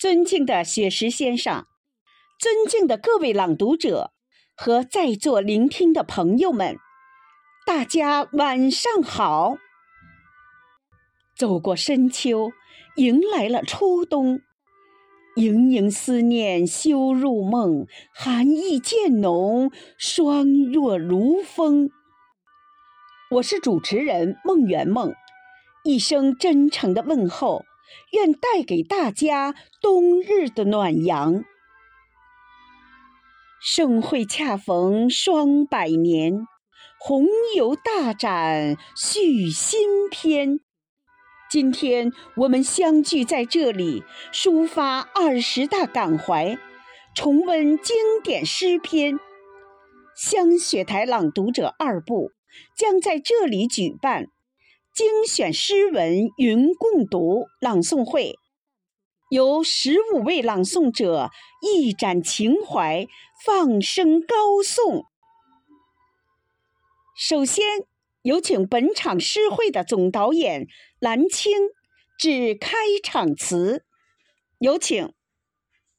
尊敬的雪石先生，尊敬的各位朗读者和在座聆听的朋友们，大家晚上好。走过深秋，迎来了初冬，盈盈思念羞入梦，寒意渐浓，霜若如风。我是主持人孟圆梦，一声真诚的问候。愿带给大家冬日的暖阳。盛会恰逢双百年，红油大展续新篇。今天我们相聚在这里，抒发二十大感怀，重温经典诗篇。香雪台朗读者二部将在这里举办。精选诗文云共读朗诵会，由十五位朗诵者一展情怀，放声高颂。首先有请本场诗会的总导演蓝青致开场词，有请。